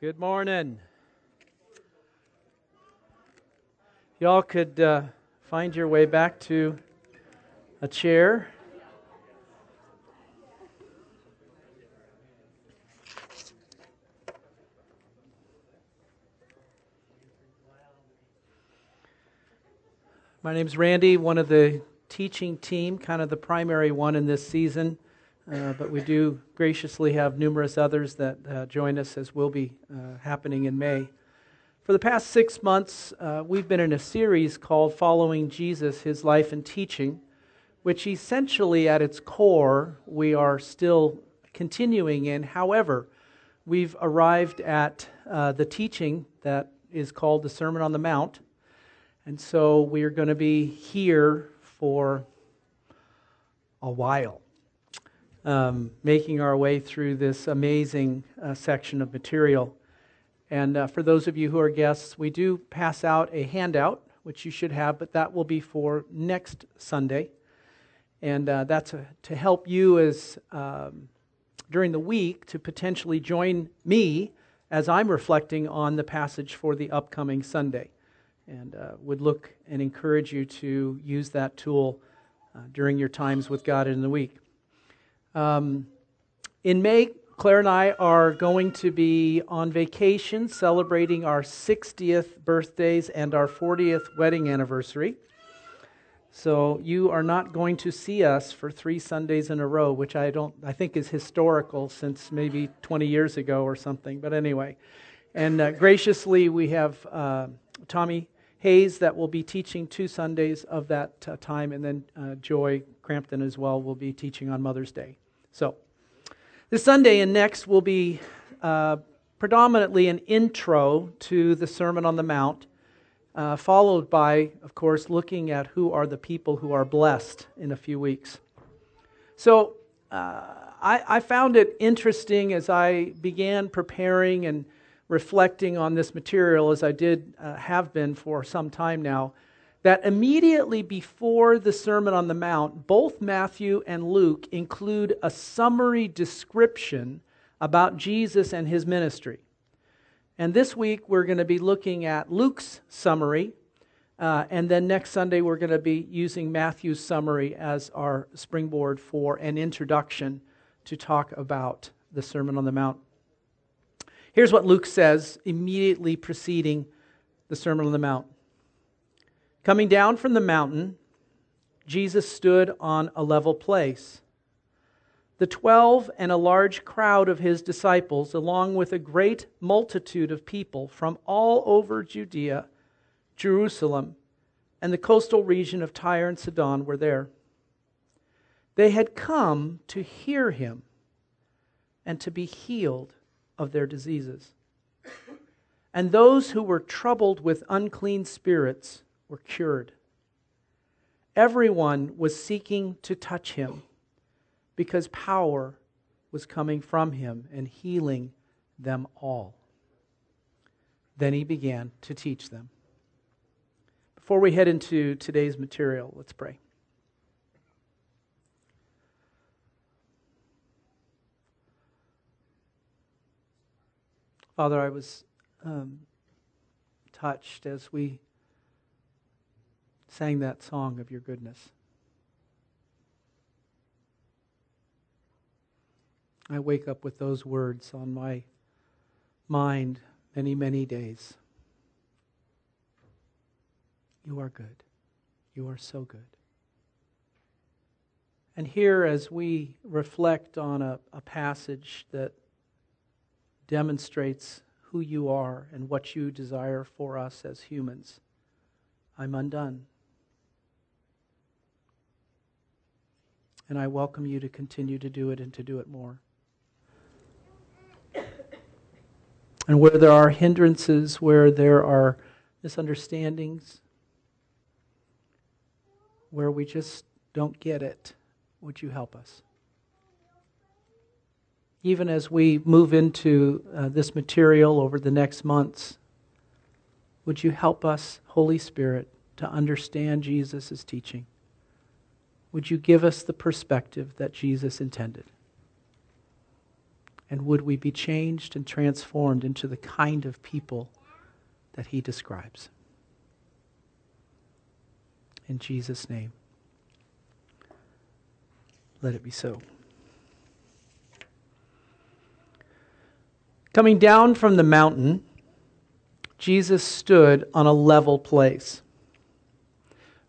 Good morning. Y'all could uh, find your way back to a chair. My name's Randy, one of the teaching team, kind of the primary one in this season. Uh, but we do graciously have numerous others that uh, join us as will be uh, happening in May. For the past six months, uh, we've been in a series called Following Jesus, His Life and Teaching, which essentially at its core we are still continuing in. However, we've arrived at uh, the teaching that is called the Sermon on the Mount. And so we're going to be here for a while um, making our way through this amazing uh, section of material. And uh, for those of you who are guests, we do pass out a handout, which you should have, but that will be for next Sunday. And uh, that's a, to help you as um, during the week to potentially join me as I'm reflecting on the passage for the upcoming Sunday. And uh, would look and encourage you to use that tool uh, during your times with God in the week. Um, in May, Claire and I are going to be on vacation celebrating our 60th birthdays and our 40th wedding anniversary. So you are not going to see us for three Sundays in a row, which I don't I think is historical since maybe 20 years ago or something. But anyway, and uh, graciously we have uh, Tommy Hayes that will be teaching two Sundays of that uh, time, and then uh, Joy Crampton as well will be teaching on Mother's Day. So, this Sunday and next will be uh, predominantly an intro to the Sermon on the Mount, uh, followed by, of course, looking at who are the people who are blessed in a few weeks. So, uh, I, I found it interesting as I began preparing and reflecting on this material, as I did uh, have been for some time now that immediately before the Sermon on the Mount, both Matthew and Luke include a summary description about Jesus and his ministry. And this week we're going to be looking at Luke's summary. Uh, and then next Sunday we're going to be using Matthew's summary as our springboard for an introduction to talk about the Sermon on the Mount. Here's what Luke says immediately preceding the Sermon on the Mount. Coming down from the mountain, Jesus stood on a level place. The twelve and a large crowd of his disciples, along with a great multitude of people from all over Judea, Jerusalem, and the coastal region of Tyre and Sidon, were there. They had come to hear him and to be healed of their diseases. And those who were troubled with unclean spirits, were cured. Everyone was seeking to touch him because power was coming from him and healing them all. Then he began to teach them. Before we head into today's material, let's pray. Father, I was um, touched as we sang that song of your goodness. I wake up with those words on my mind many, many days. You are good. You are so good. And here, as we reflect on a, a passage that demonstrates who you are and what you desire for us as humans, I'm undone. And I welcome you to continue to do it and to do it more. And where there are hindrances, where there are misunderstandings, where we just don't get it, would you help us? Even as we move into uh, this material over the next months, would you help us, Holy Spirit, to understand Jesus' teaching? Would you give us the perspective that Jesus intended? And would we be changed and transformed into the kind of people that he describes? In Jesus' name, let it be so. Coming down from the mountain, Jesus stood on a level place.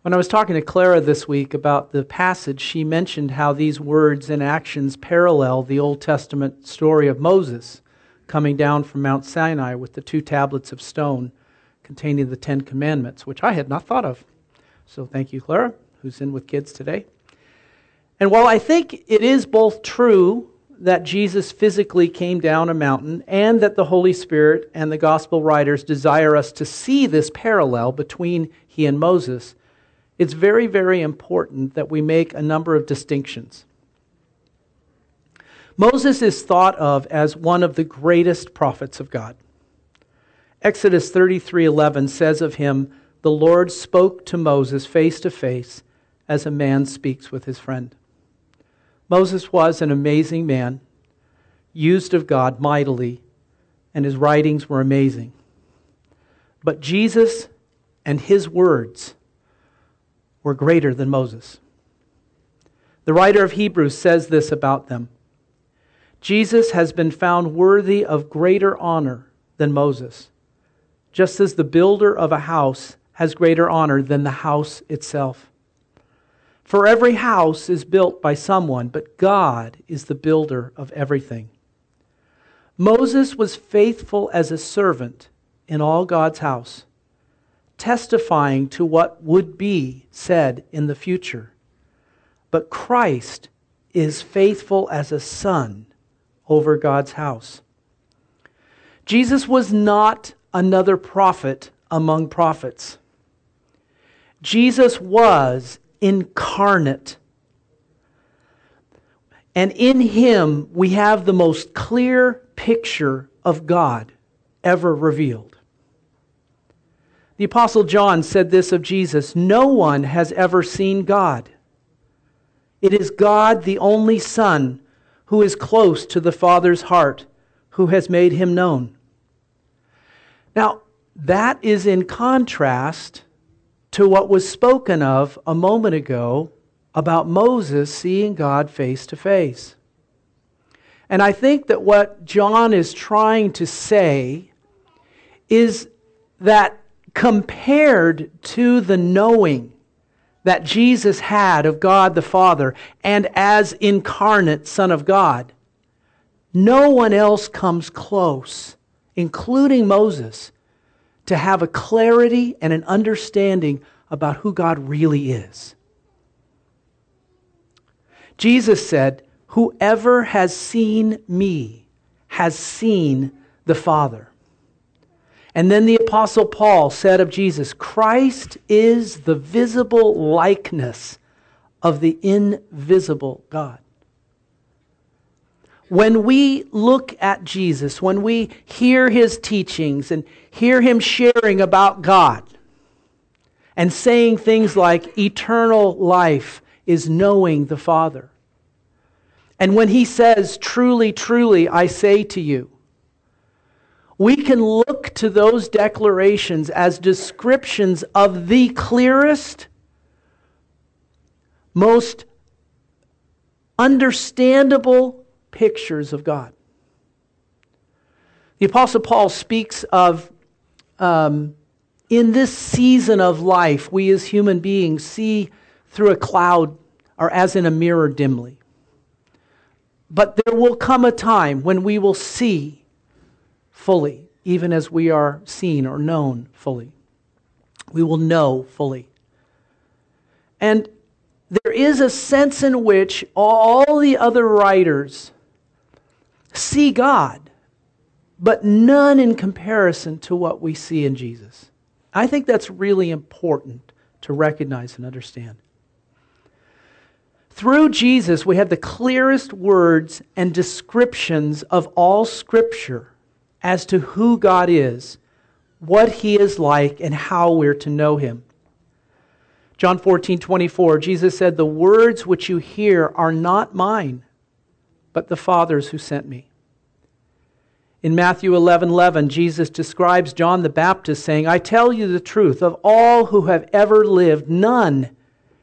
When I was talking to Clara this week about the passage, she mentioned how these words and actions parallel the Old Testament story of Moses coming down from Mount Sinai with the two tablets of stone containing the Ten Commandments, which I had not thought of. So thank you, Clara, who's in with kids today. And while I think it is both true that Jesus physically came down a mountain and that the Holy Spirit and the gospel writers desire us to see this parallel between he and Moses, it's very, very important that we make a number of distinctions. Moses is thought of as one of the greatest prophets of God. Exodus 33:11 says of him, "The Lord spoke to Moses face to face as a man speaks with his friend." Moses was an amazing man, used of God mightily, and his writings were amazing. But Jesus and his words were greater than Moses. The writer of Hebrews says this about them Jesus has been found worthy of greater honor than Moses, just as the builder of a house has greater honor than the house itself. For every house is built by someone, but God is the builder of everything. Moses was faithful as a servant in all God's house testifying to what would be said in the future. But Christ is faithful as a son over God's house. Jesus was not another prophet among prophets. Jesus was incarnate. And in him, we have the most clear picture of God ever revealed. The Apostle John said this of Jesus No one has ever seen God. It is God, the only Son, who is close to the Father's heart, who has made him known. Now, that is in contrast to what was spoken of a moment ago about Moses seeing God face to face. And I think that what John is trying to say is that compared to the knowing that Jesus had of God the Father and as incarnate Son of God, no one else comes close, including Moses, to have a clarity and an understanding about who God really is. Jesus said, Whoever has seen me has seen the Father. And then the Apostle Paul said of Jesus, Christ is the visible likeness of the invisible God. When we look at Jesus, when we hear his teachings and hear him sharing about God and saying things like eternal life is knowing the Father, and when he says, Truly, truly, I say to you, we can look to those declarations as descriptions of the clearest, most understandable pictures of God. The Apostle Paul speaks of um, in this season of life, we as human beings see through a cloud or as in a mirror dimly. But there will come a time when we will see fully, even as we are seen or known fully. We will know fully. And there is a sense in which all the other writers see God, but none in comparison to what we see in Jesus. I think that's really important to recognize and understand. Through Jesus, we have the clearest words and descriptions of all Scripture as to who God is, what he is like, and how we're to know him. John 14, 24, Jesus said, The words which you hear are not mine, but the Father's who sent me. In Matthew 11 11, Jesus describes John the Baptist saying, I tell you the truth, of all who have ever lived, none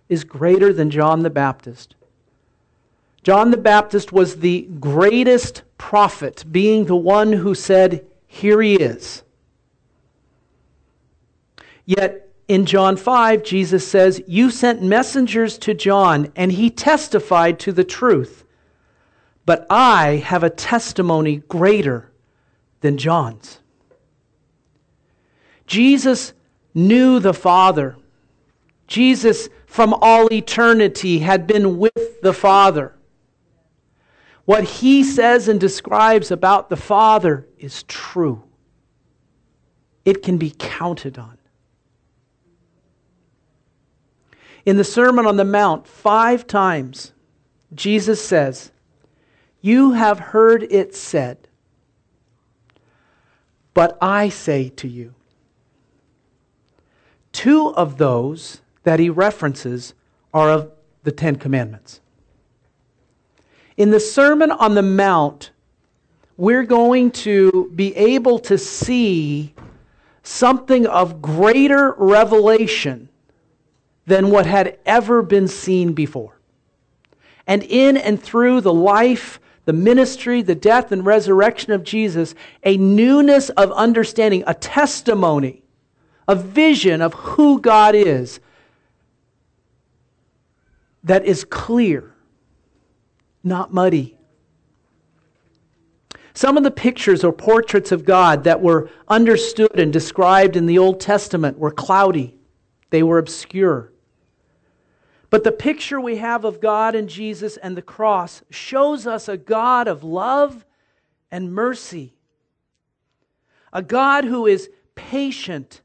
is greater than John the Baptist. John the Baptist was the greatest prophet, being the one who said, Here he is. Yet in John 5, Jesus says, You sent messengers to John, and he testified to the truth. But I have a testimony greater than John's. Jesus knew the Father. Jesus, from all eternity, had been with the Father. What he says and describes about the Father is true, it can be counted on. In the Sermon on the Mount, five times, Jesus says, You have heard it said, but I say to you. Two of those that he references are of the Ten Commandments. In the Sermon on the Mount, we're going to be able to see something of greater revelation than what had ever been seen before. And in and through the life the ministry, the death, and resurrection of Jesus, a newness of understanding, a testimony, a vision of who God is that is clear, not muddy. Some of the pictures or portraits of God that were understood and described in the Old Testament were cloudy, they were obscure. But the picture we have of God and Jesus and the cross shows us a God of love and mercy. A God who is patient,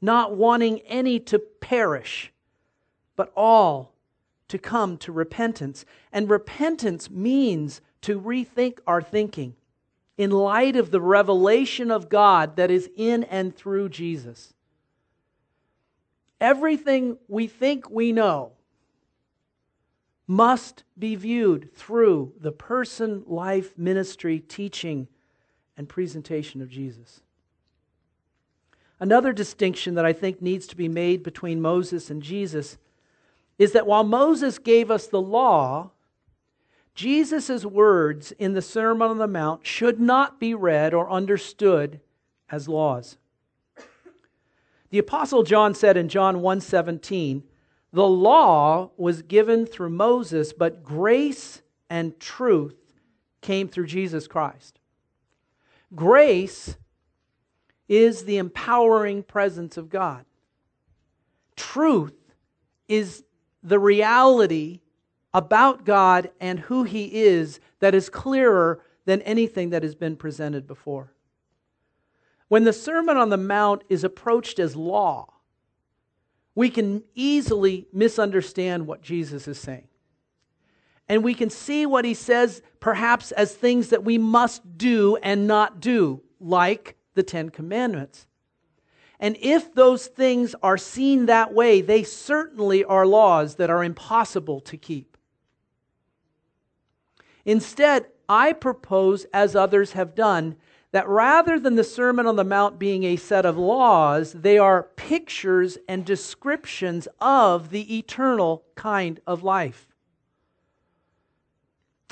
not wanting any to perish, but all to come to repentance. And repentance means to rethink our thinking in light of the revelation of God that is in and through Jesus. Everything we think we know must be viewed through the person, life, ministry, teaching, and presentation of Jesus. Another distinction that I think needs to be made between Moses and Jesus is that while Moses gave us the law, Jesus' words in the Sermon on the Mount should not be read or understood as laws. The apostle John said in John 1:17, the law was given through Moses, but grace and truth came through Jesus Christ. Grace is the empowering presence of God. Truth is the reality about God and who He is that is clearer than anything that has been presented before. When the Sermon on the Mount is approached as law, we can easily misunderstand what Jesus is saying. And we can see what he says perhaps as things that we must do and not do, like the Ten Commandments. And if those things are seen that way, they certainly are laws that are impossible to keep. Instead, I propose, as others have done, that rather than the Sermon on the Mount being a set of laws, they are pictures and descriptions of the eternal kind of life.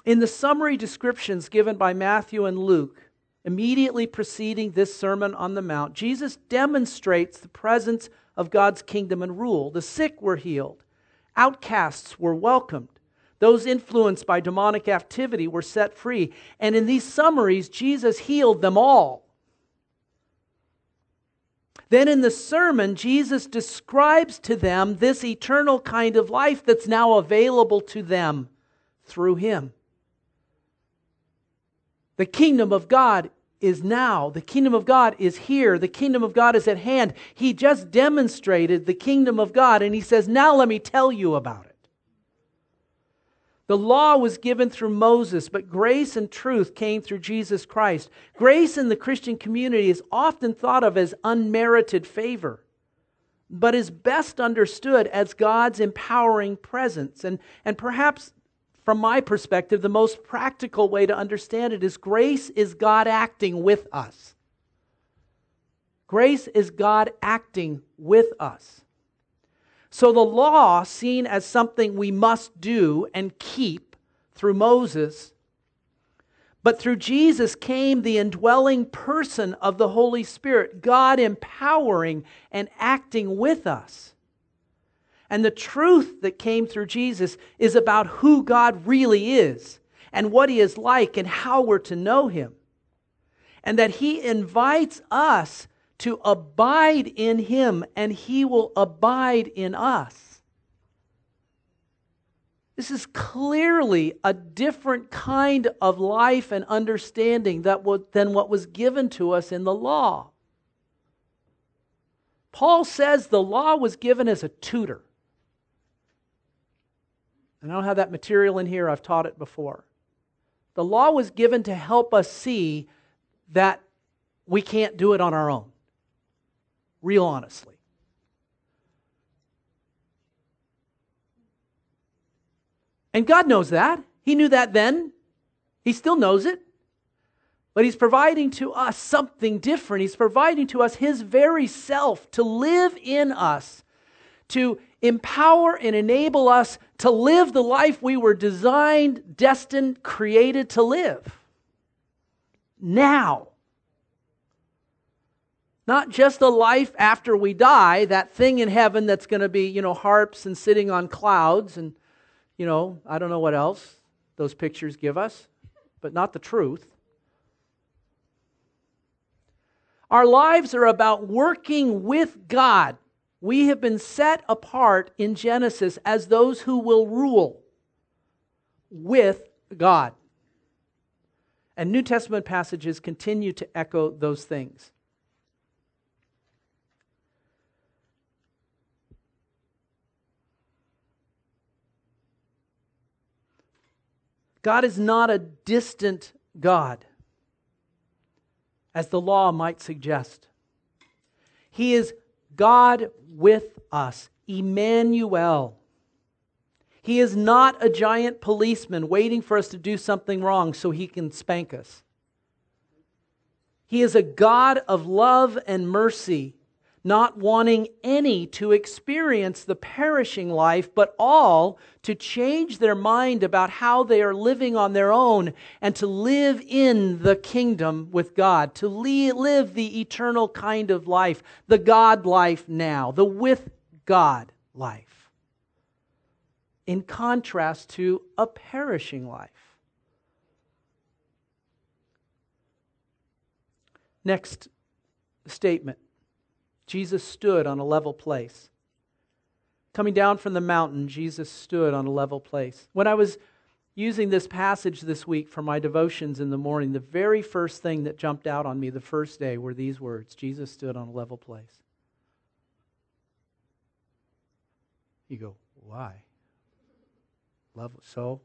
In the summary descriptions given by Matthew and Luke, immediately preceding this Sermon on the Mount, Jesus demonstrates the presence of God's kingdom and rule. The sick were healed, outcasts were welcomed, those influenced by demonic activity were set free. And in these summaries, Jesus healed them all. Then in the sermon, Jesus describes to them this eternal kind of life that's now available to them through Him. The kingdom of God is now. The kingdom of God is here. The kingdom of God is at hand. He just demonstrated the kingdom of God, and He says, Now let me tell you about it. The law was given through Moses, but grace and truth came through Jesus Christ. Grace in the Christian community is often thought of as unmerited favor, but is best understood as God's empowering presence. And, and perhaps from my perspective, the most practical way to understand it is grace is God acting with us. Grace is God acting with us. So the law, seen as something we must do and keep through Moses, but through Jesus came the indwelling person of the Holy Spirit, God empowering and acting with us. And the truth that came through Jesus is about who God really is and what he is like and how we're to know him. And that he invites us to abide in him and he will abide in us. This is clearly a different kind of life and understanding that than what was given to us in the law. Paul says the law was given as a tutor. I don't have that material in here, I've taught it before. The law was given to help us see that we can't do it on our own. Real honestly. And God knows that. He knew that then. He still knows it. But He's providing to us something different. He's providing to us His very self to live in us, to empower and enable us to live the life we were designed, destined, created to live. Now. Not just a life after we die, that thing in heaven that's going to be, you know, harps and sitting on clouds and, you know, I don't know what else those pictures give us, but not the truth. Our lives are about working with God we have been set apart in Genesis as those who will rule with God. And New Testament passages continue to echo those things. God is not a distant God, as the law might suggest. He is God with us, Emmanuel. He is not a giant policeman waiting for us to do something wrong so he can spank us. He is a God of love and mercy not wanting any to experience the perishing life, but all to change their mind about how they are living on their own and to live in the kingdom with God, to live the eternal kind of life, the God life now, the with God life, in contrast to a perishing life. Next statement Jesus stood on a level place. Coming down from the mountain, Jesus stood on a level place. When I was using this passage this week for my devotions in the morning, the very first thing that jumped out on me the first day were these words Jesus stood on a level place. You go, why? Level, so?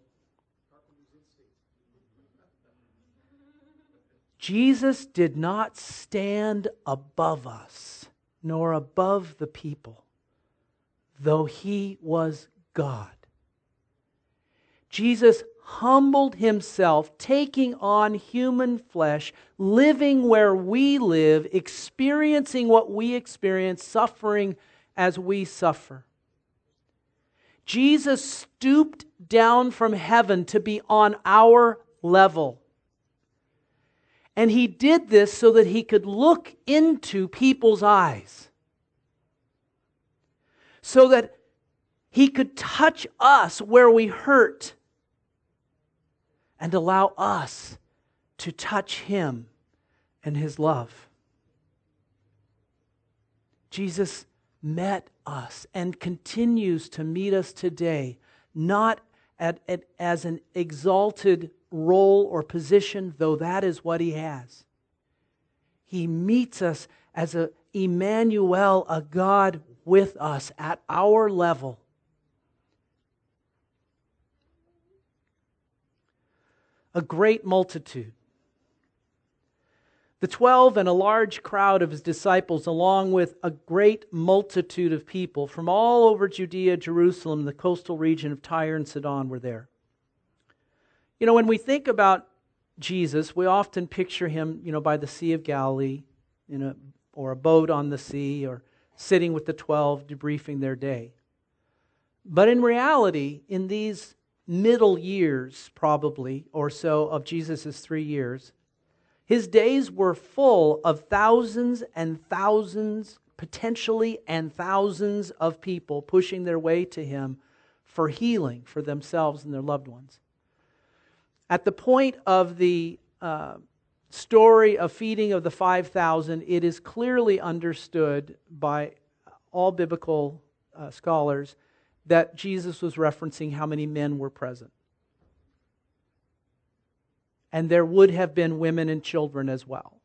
Jesus did not stand above us nor above the people, though he was God. Jesus humbled himself, taking on human flesh, living where we live, experiencing what we experience, suffering as we suffer. Jesus stooped down from heaven to be on our level. And he did this so that he could look into people's eyes. So that he could touch us where we hurt and allow us to touch him and his love. Jesus met us and continues to meet us today, not at, at, as an exalted role or position, though that is what he has. He meets us as a Emmanuel, a God with us at our level. A great multitude. The twelve and a large crowd of his disciples, along with a great multitude of people from all over Judea, Jerusalem, the coastal region of Tyre and Sidon, were there. You know, when we think about Jesus, we often picture him, you know, by the Sea of Galilee, in a, or a boat on the sea, or sitting with the 12 debriefing their day. But in reality, in these middle years, probably, or so, of Jesus' three years, his days were full of thousands and thousands, potentially, and thousands of people pushing their way to him for healing for themselves and their loved ones. At the point of the uh, story of feeding of the 5,000, it is clearly understood by all biblical uh, scholars that Jesus was referencing how many men were present. And there would have been women and children as well.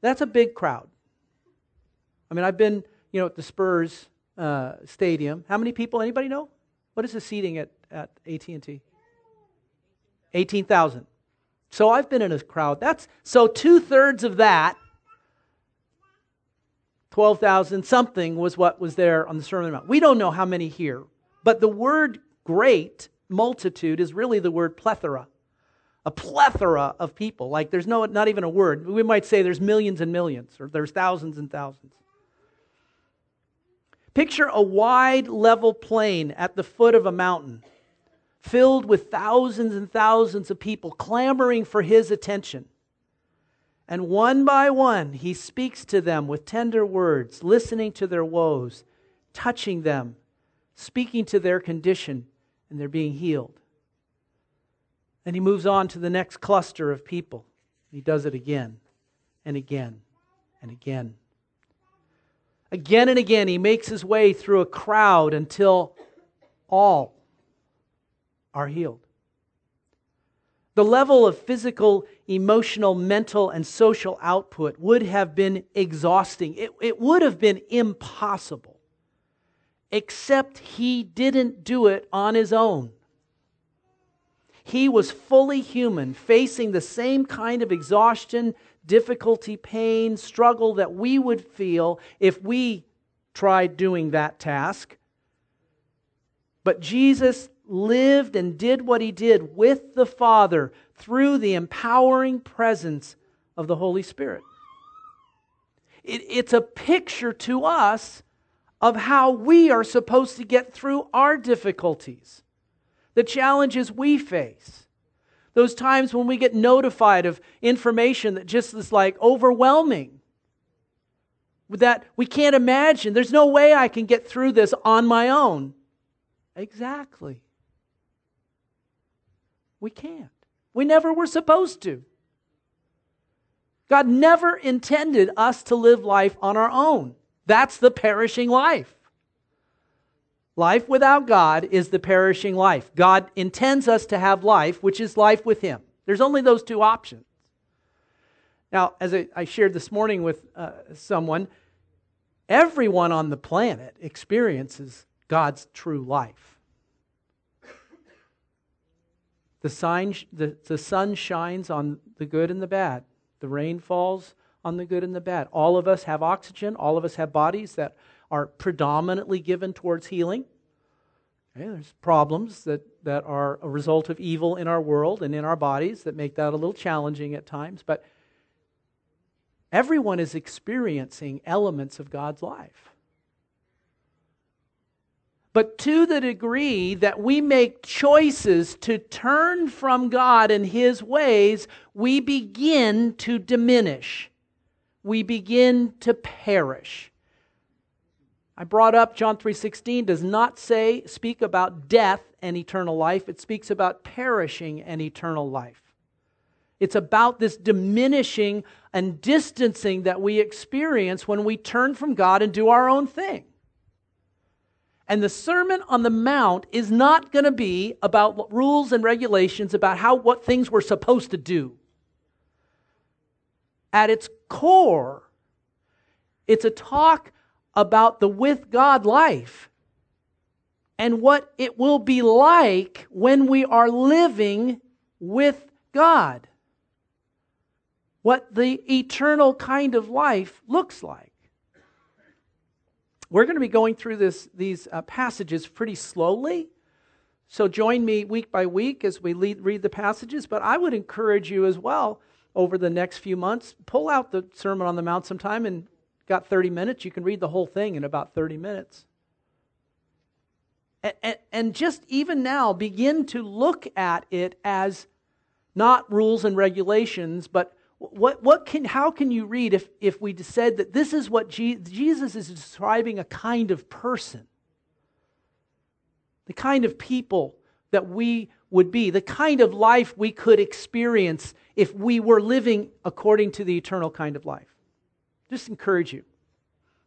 That's a big crowd. I mean, I've been, you know, at the Spurs uh, stadium. How many people? Anybody know? What is the seating at, at AT&T? 18,000. So I've been in a crowd. That's so two thirds of that, 12,000 something was what was there on the Sermon on the Mount. We don't know how many here, but the word great multitude is really the word plethora. A plethora of people. Like there's no not even a word. We might say there's millions and millions, or there's thousands and thousands. Picture a wide level plain at the foot of a mountain filled with thousands and thousands of people clamoring for his attention. And one by one, he speaks to them with tender words, listening to their woes, touching them, speaking to their condition, and they're being healed. And he moves on to the next cluster of people. He does it again and again and again. Again and again, he makes his way through a crowd until all are healed. The level of physical, emotional, mental, and social output would have been exhausting. It, it would have been impossible, except he didn't do it on his own. He was fully human, facing the same kind of exhaustion, difficulty, pain, struggle that we would feel if we tried doing that task. But Jesus lived and did what he did with the Father through the empowering presence of the Holy Spirit. It, it's a picture to us of how we are supposed to get through our difficulties, the challenges we face. Those times when we get notified of information that just is like overwhelming. That we can't imagine. There's no way I can get through this on my own. Exactly. We can't. We never were supposed to. God never intended us to live life on our own. That's the perishing life. Life without God is the perishing life. God intends us to have life, which is life with Him. There's only those two options. Now, as I, shared this morning with uh, someone, everyone on the planet experiences God's true life. The, sign, the, the sun shines on the good and the bad. The rain falls on the good and the bad. All of us have oxygen. All of us have bodies that are predominantly given towards healing. Okay, there's problems that, that are a result of evil in our world and in our bodies that make that a little challenging at times. But everyone is experiencing elements of God's life. But to the degree that we make choices to turn from God and His ways, we begin to diminish. We begin to perish. I brought up John 3:16 does not say speak about death and eternal life. It speaks about perishing and eternal life. It's about this diminishing and distancing that we experience when we turn from God and do our own thing. And the Sermon on the Mount is not going to be about rules and regulations about how what things we're supposed to do. At its core, it's a talk about the with God life and what it will be like when we are living with God. What the eternal kind of life looks like. We're going to be going through this, these uh, passages pretty slowly So join me week by week as we lead, read the passages, but I would encourage you as well over the next few months, pull out the Sermon on the Mount sometime and got 30 minutes. You can read the whole thing in about 30 minutes. And, and, and just even now, begin to look at it as not rules and regulations, but what, what can, how can you read if, if we said that this is what Je- Jesus is describing a kind of person? The kind of people that we would be, the kind of life we could experience if we were living according to the eternal kind of life. Just encourage you.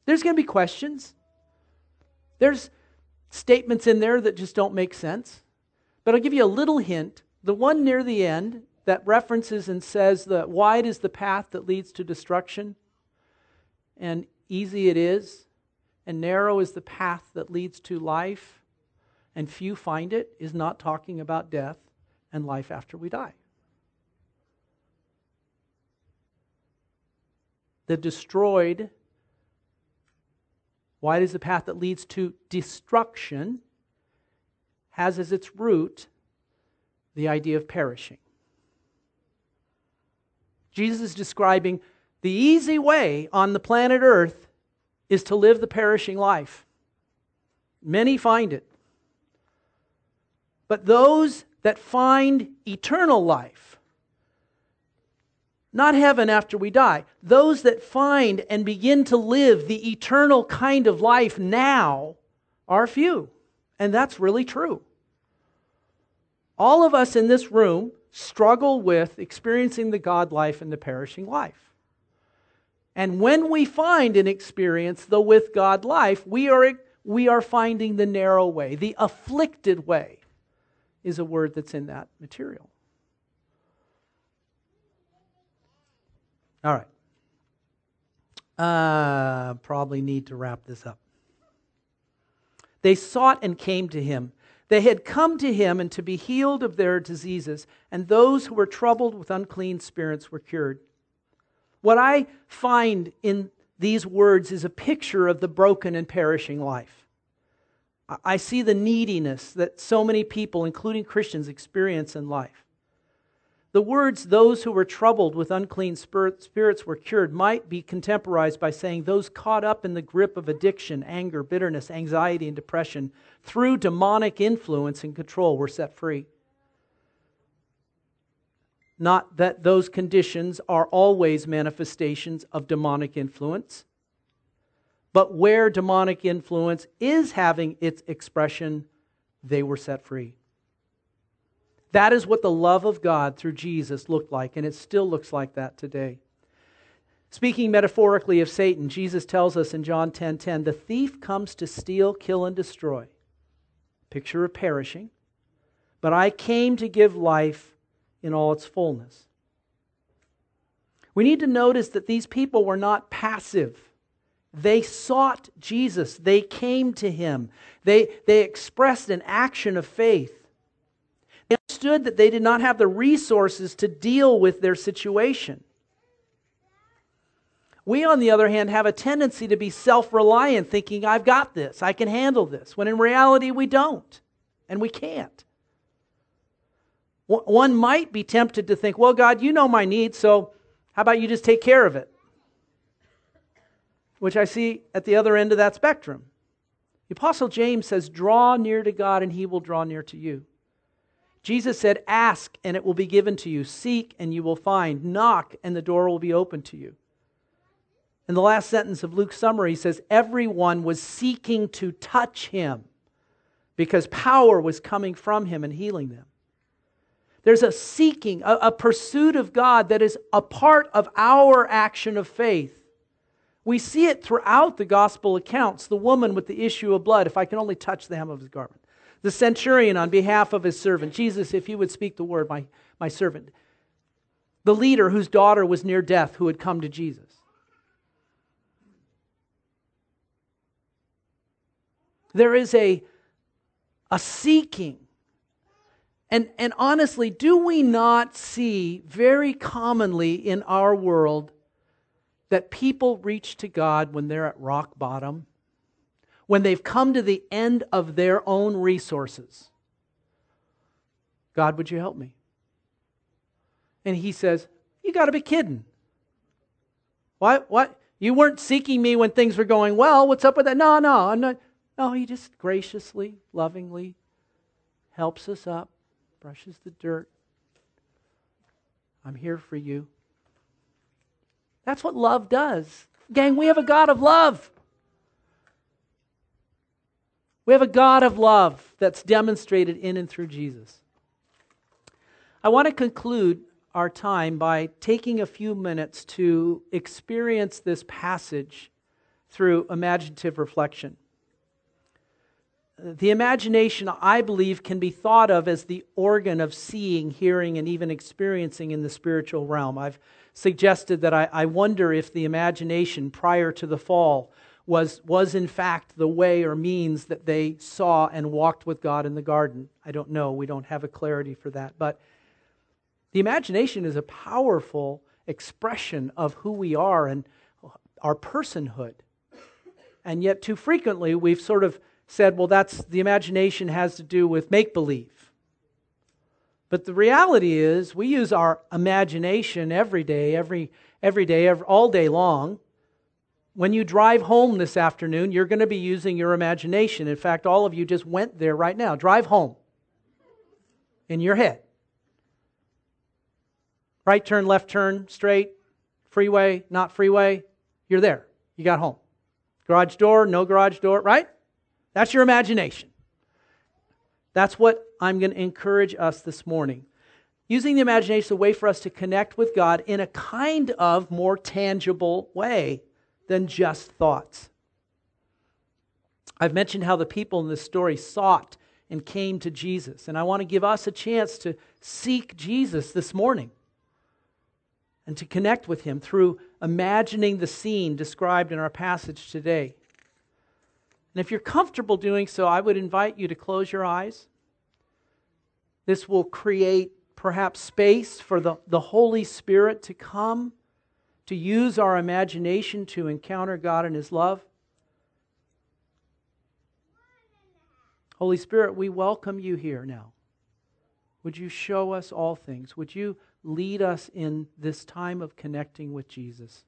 There's going to be questions. There's statements in there that just don't make sense. But I'll give you a little hint. The one near the end that references and says that wide is the path that leads to destruction, and easy it is, and narrow is the path that leads to life, and few find it, is not talking about death and life after we die. The destroyed, wide is the path that leads to destruction, has as its root the idea of perishing. Jesus is describing the easy way on the planet Earth is to live the perishing life. Many find it. But those that find eternal life, not heaven after we die, those that find and begin to live the eternal kind of life now are few. And that's really true. All of us in this room struggle with experiencing the God life and the perishing life. And when we find and experience the with God life, we are, we are finding the narrow way. The afflicted way is a word that's in that material. All right. Uh, probably need to wrap this up. They sought and came to him they had come to him and to be healed of their diseases, and those who were troubled with unclean spirits were cured. What I find in these words is a picture of the broken and perishing life. I see the neediness that so many people, including Christians, experience in life. The words, those who were troubled with unclean spirits were cured, might be contemporized by saying those caught up in the grip of addiction, anger, bitterness, anxiety, and depression through demonic influence and control were set free. Not that those conditions are always manifestations of demonic influence, but where demonic influence is having its expression, they were set free. That is what the love of God through Jesus looked like, and it still looks like that today. Speaking metaphorically of Satan, Jesus tells us in John 10:10, 10, 10, "The thief comes to steal, kill and destroy." Picture of perishing. But I came to give life in all its fullness. We need to notice that these people were not passive. They sought Jesus. They came to him. They, they expressed an action of faith. Understood that they did not have the resources to deal with their situation. We, on the other hand, have a tendency to be self reliant, thinking, I've got this, I can handle this, when in reality we don't, and we can't. One might be tempted to think, well, God, you know my needs, so how about you just take care of it? Which I see at the other end of that spectrum. The Apostle James says, Draw near to God, and he will draw near to you. Jesus said, Ask and it will be given to you. Seek and you will find. Knock and the door will be open to you. In the last sentence of Luke's summary, he says, Everyone was seeking to touch him because power was coming from him and healing them. There's a seeking, a, a, pursuit of God that is a part of our action of faith. We see it throughout the gospel accounts. The woman with the issue of blood, if I can only touch the hem of his garment the centurion on behalf of his servant. Jesus, if you would speak the word, my, my servant. The leader whose daughter was near death who had come to Jesus. There is a, a seeking. And, and honestly, do we not see very commonly in our world that people reach to God when they're at rock bottom? When they've come to the end of their own resources. God, would you help me? And he says, You got to be kidding. What? What? You weren't seeking me when things were going well. What's up with that? No, no, I'm not. No, he just graciously, lovingly helps us up, brushes the dirt. I'm here for you. That's what love does. Gang, we have a God of love. We have a God of love that's demonstrated in and through Jesus. I want to conclude our time by taking a few minutes to experience this passage through imaginative reflection. The imagination, I believe, can be thought of as the organ of seeing, hearing, and even experiencing in the spiritual realm. I've suggested that I, I wonder if the imagination prior to the fall was, was in fact the way or means that they saw and walked with God in the garden. I don't know. We don't have a clarity for that. But the imagination is a powerful expression of who we are and our personhood. And yet, too frequently, we've sort of said, well, that's the imagination has to do with make believe. But the reality is, we use our imagination every day, every, every day, every, all day long. When you drive home this afternoon, you're going to be using your imagination. In fact, all of you just went there right now. Drive home in your head. Right turn, left turn, straight, freeway, not freeway. You're there. You got home. Garage door, no garage door, right? That's your imagination. That's what I'm going to encourage us this morning. Using the imagination is a way for us to connect with God in a kind of more tangible way than just thoughts. I've mentioned how the people in this story sought and came to Jesus, and I want to give us a chance to seek Jesus this morning and to connect with him through imagining the scene described in our passage today. And if you're comfortable doing so, I would invite you to close your eyes. This will create perhaps space for the, the Holy Spirit to come, to use our imagination to encounter God and His love. Holy Spirit, we welcome you here now. Would you show us all things? Would you lead us in this time of connecting with Jesus?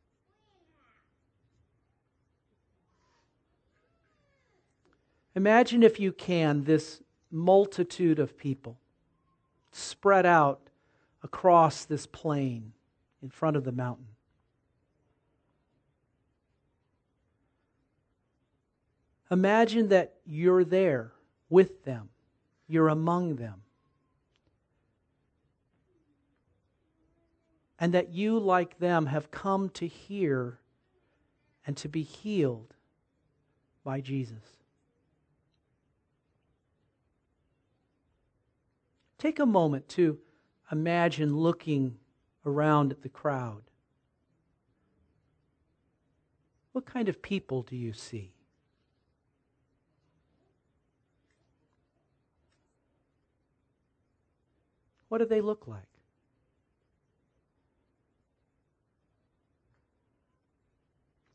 Imagine, if you can, this multitude of people spread out across this plain in front of the mountain. Imagine that you're there with them, you're among them. And that you, like them, have come to hear and to be healed by Jesus. Take a moment to imagine looking around at the crowd. What kind of people do you see? What do they look like?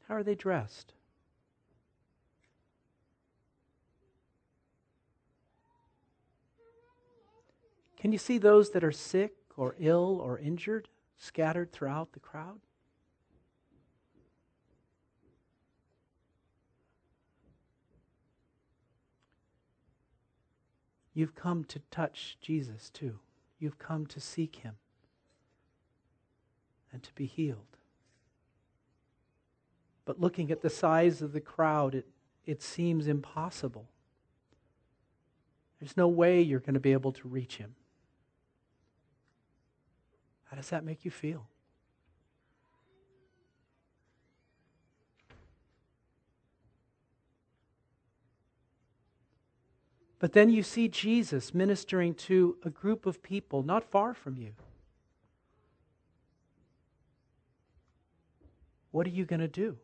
How are they dressed? Can you see those that are sick or ill or injured scattered throughout the crowd? You've come to touch Jesus too. You've come to seek him and to be healed. But looking at the size of the crowd, it, it seems impossible. There's no way you're going to be able to reach him. How does that make you feel? But then you see Jesus ministering to a group of people not far from you. What are you going to do?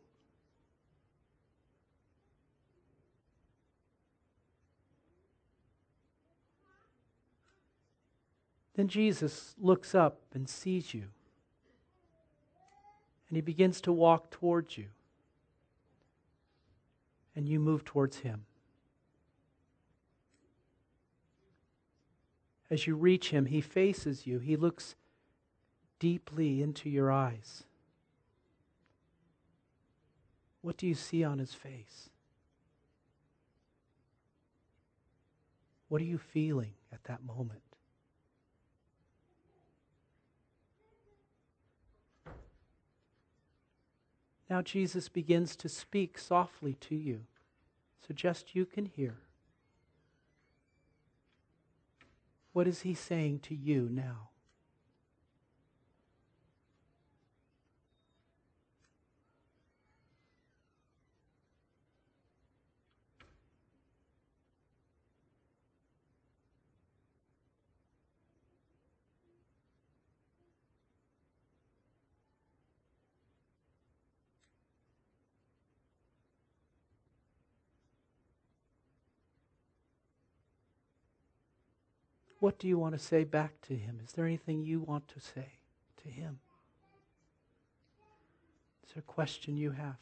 Then Jesus looks up and sees you. And he begins to walk towards you. And you move towards him. As you reach him, he faces you, he looks deeply into your eyes. What do you see on his face? What are you feeling at that moment? Now Jesus begins to speak softly to you, so just you can hear. What is he saying to you now? What do you want to say back to him? Is there anything you want to say to him? Is there a question you have?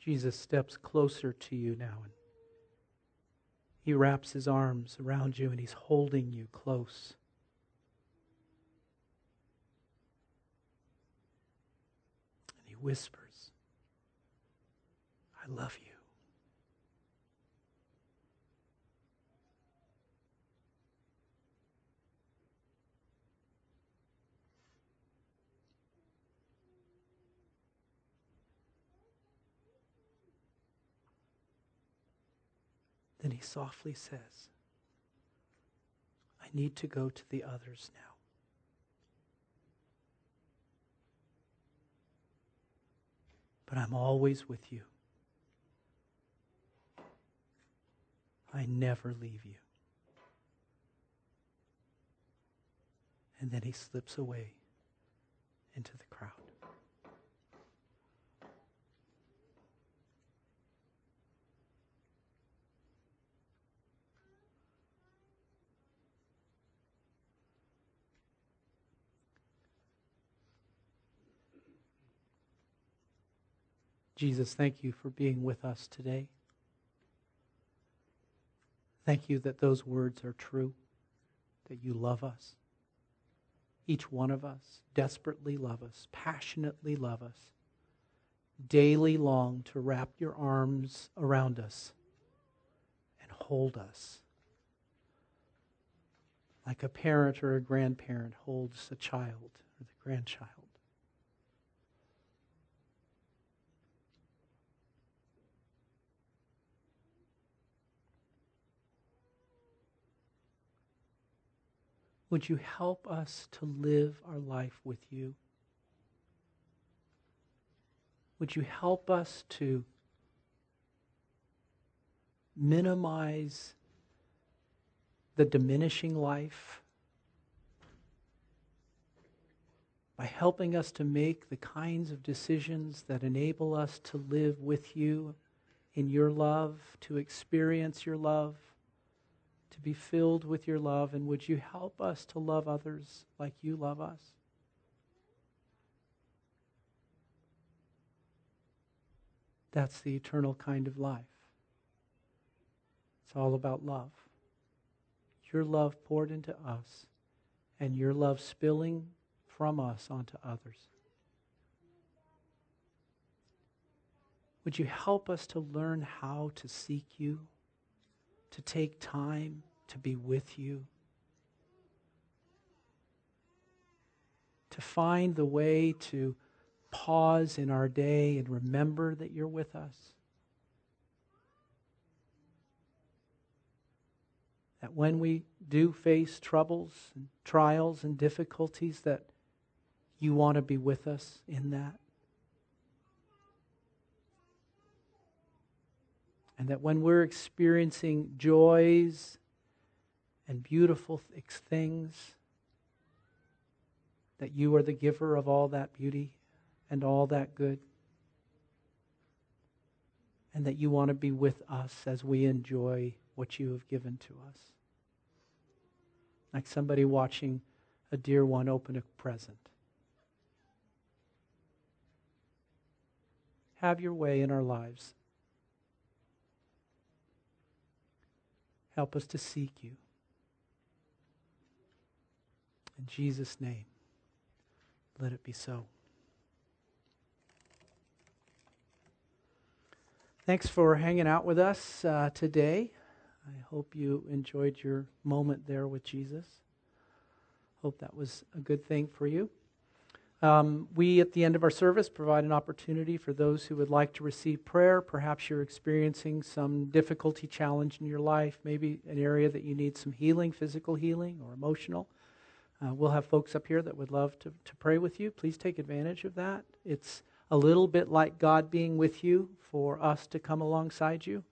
Jesus steps closer to you now. And he wraps his arms around you and he's holding you close. And he whispers, I love you. Then he softly says, I need to go to the others now. But I'm always with you. I never leave you. And then he slips away into the crowd. Jesus, thank you for being with us today. Thank you that those words are true, that you love us. Each one of us desperately love us, passionately love us, daily long to wrap your arms around us and hold us like a parent or a grandparent holds a child or the grandchild. Would you help us to live our life with you? Would you help us to minimize the diminishing life by helping us to make the kinds of decisions that enable us to live with you in your love, to experience your love? Be filled with your love, and would you help us to love others like you love us? That's the eternal kind of life. It's all about love. Your love poured into us, and your love spilling from us onto others. Would you help us to learn how to seek you? to take time to be with you, to find the way to pause in our day and remember that you're with us. That when we do face troubles and trials and difficulties, that you want to be with us in that. And that when we're experiencing joys and beautiful things, that you are the giver of all that beauty and all that good. and that you want to be with us as we enjoy what you have given to us. Like somebody watching a dear one open a present. Have your way in our lives. Help us to seek you. In Jesus' name, let it be so. Thanks for hanging out with us uh, today. I hope you enjoyed your moment there with Jesus. Hope that was a good thing for you. Um, we, at the end of our service, provide an opportunity for those who would like to receive prayer. Perhaps you're experiencing some difficulty, challenge in your life, maybe an area that you need some healing, physical healing or emotional. Uh, we'll have folks up here that would love to, to pray with you. Please take advantage of that. It's a little bit like God being with you for us to come alongside you.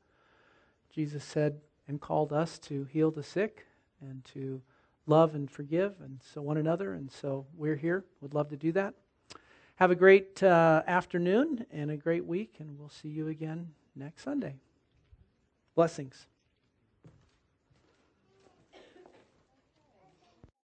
Jesus said and called us to heal the sick and to love and forgive and so one another. And so we're here. Would love to do that. Have a great uh, afternoon and a great week, and we'll see you again next Sunday. Blessings.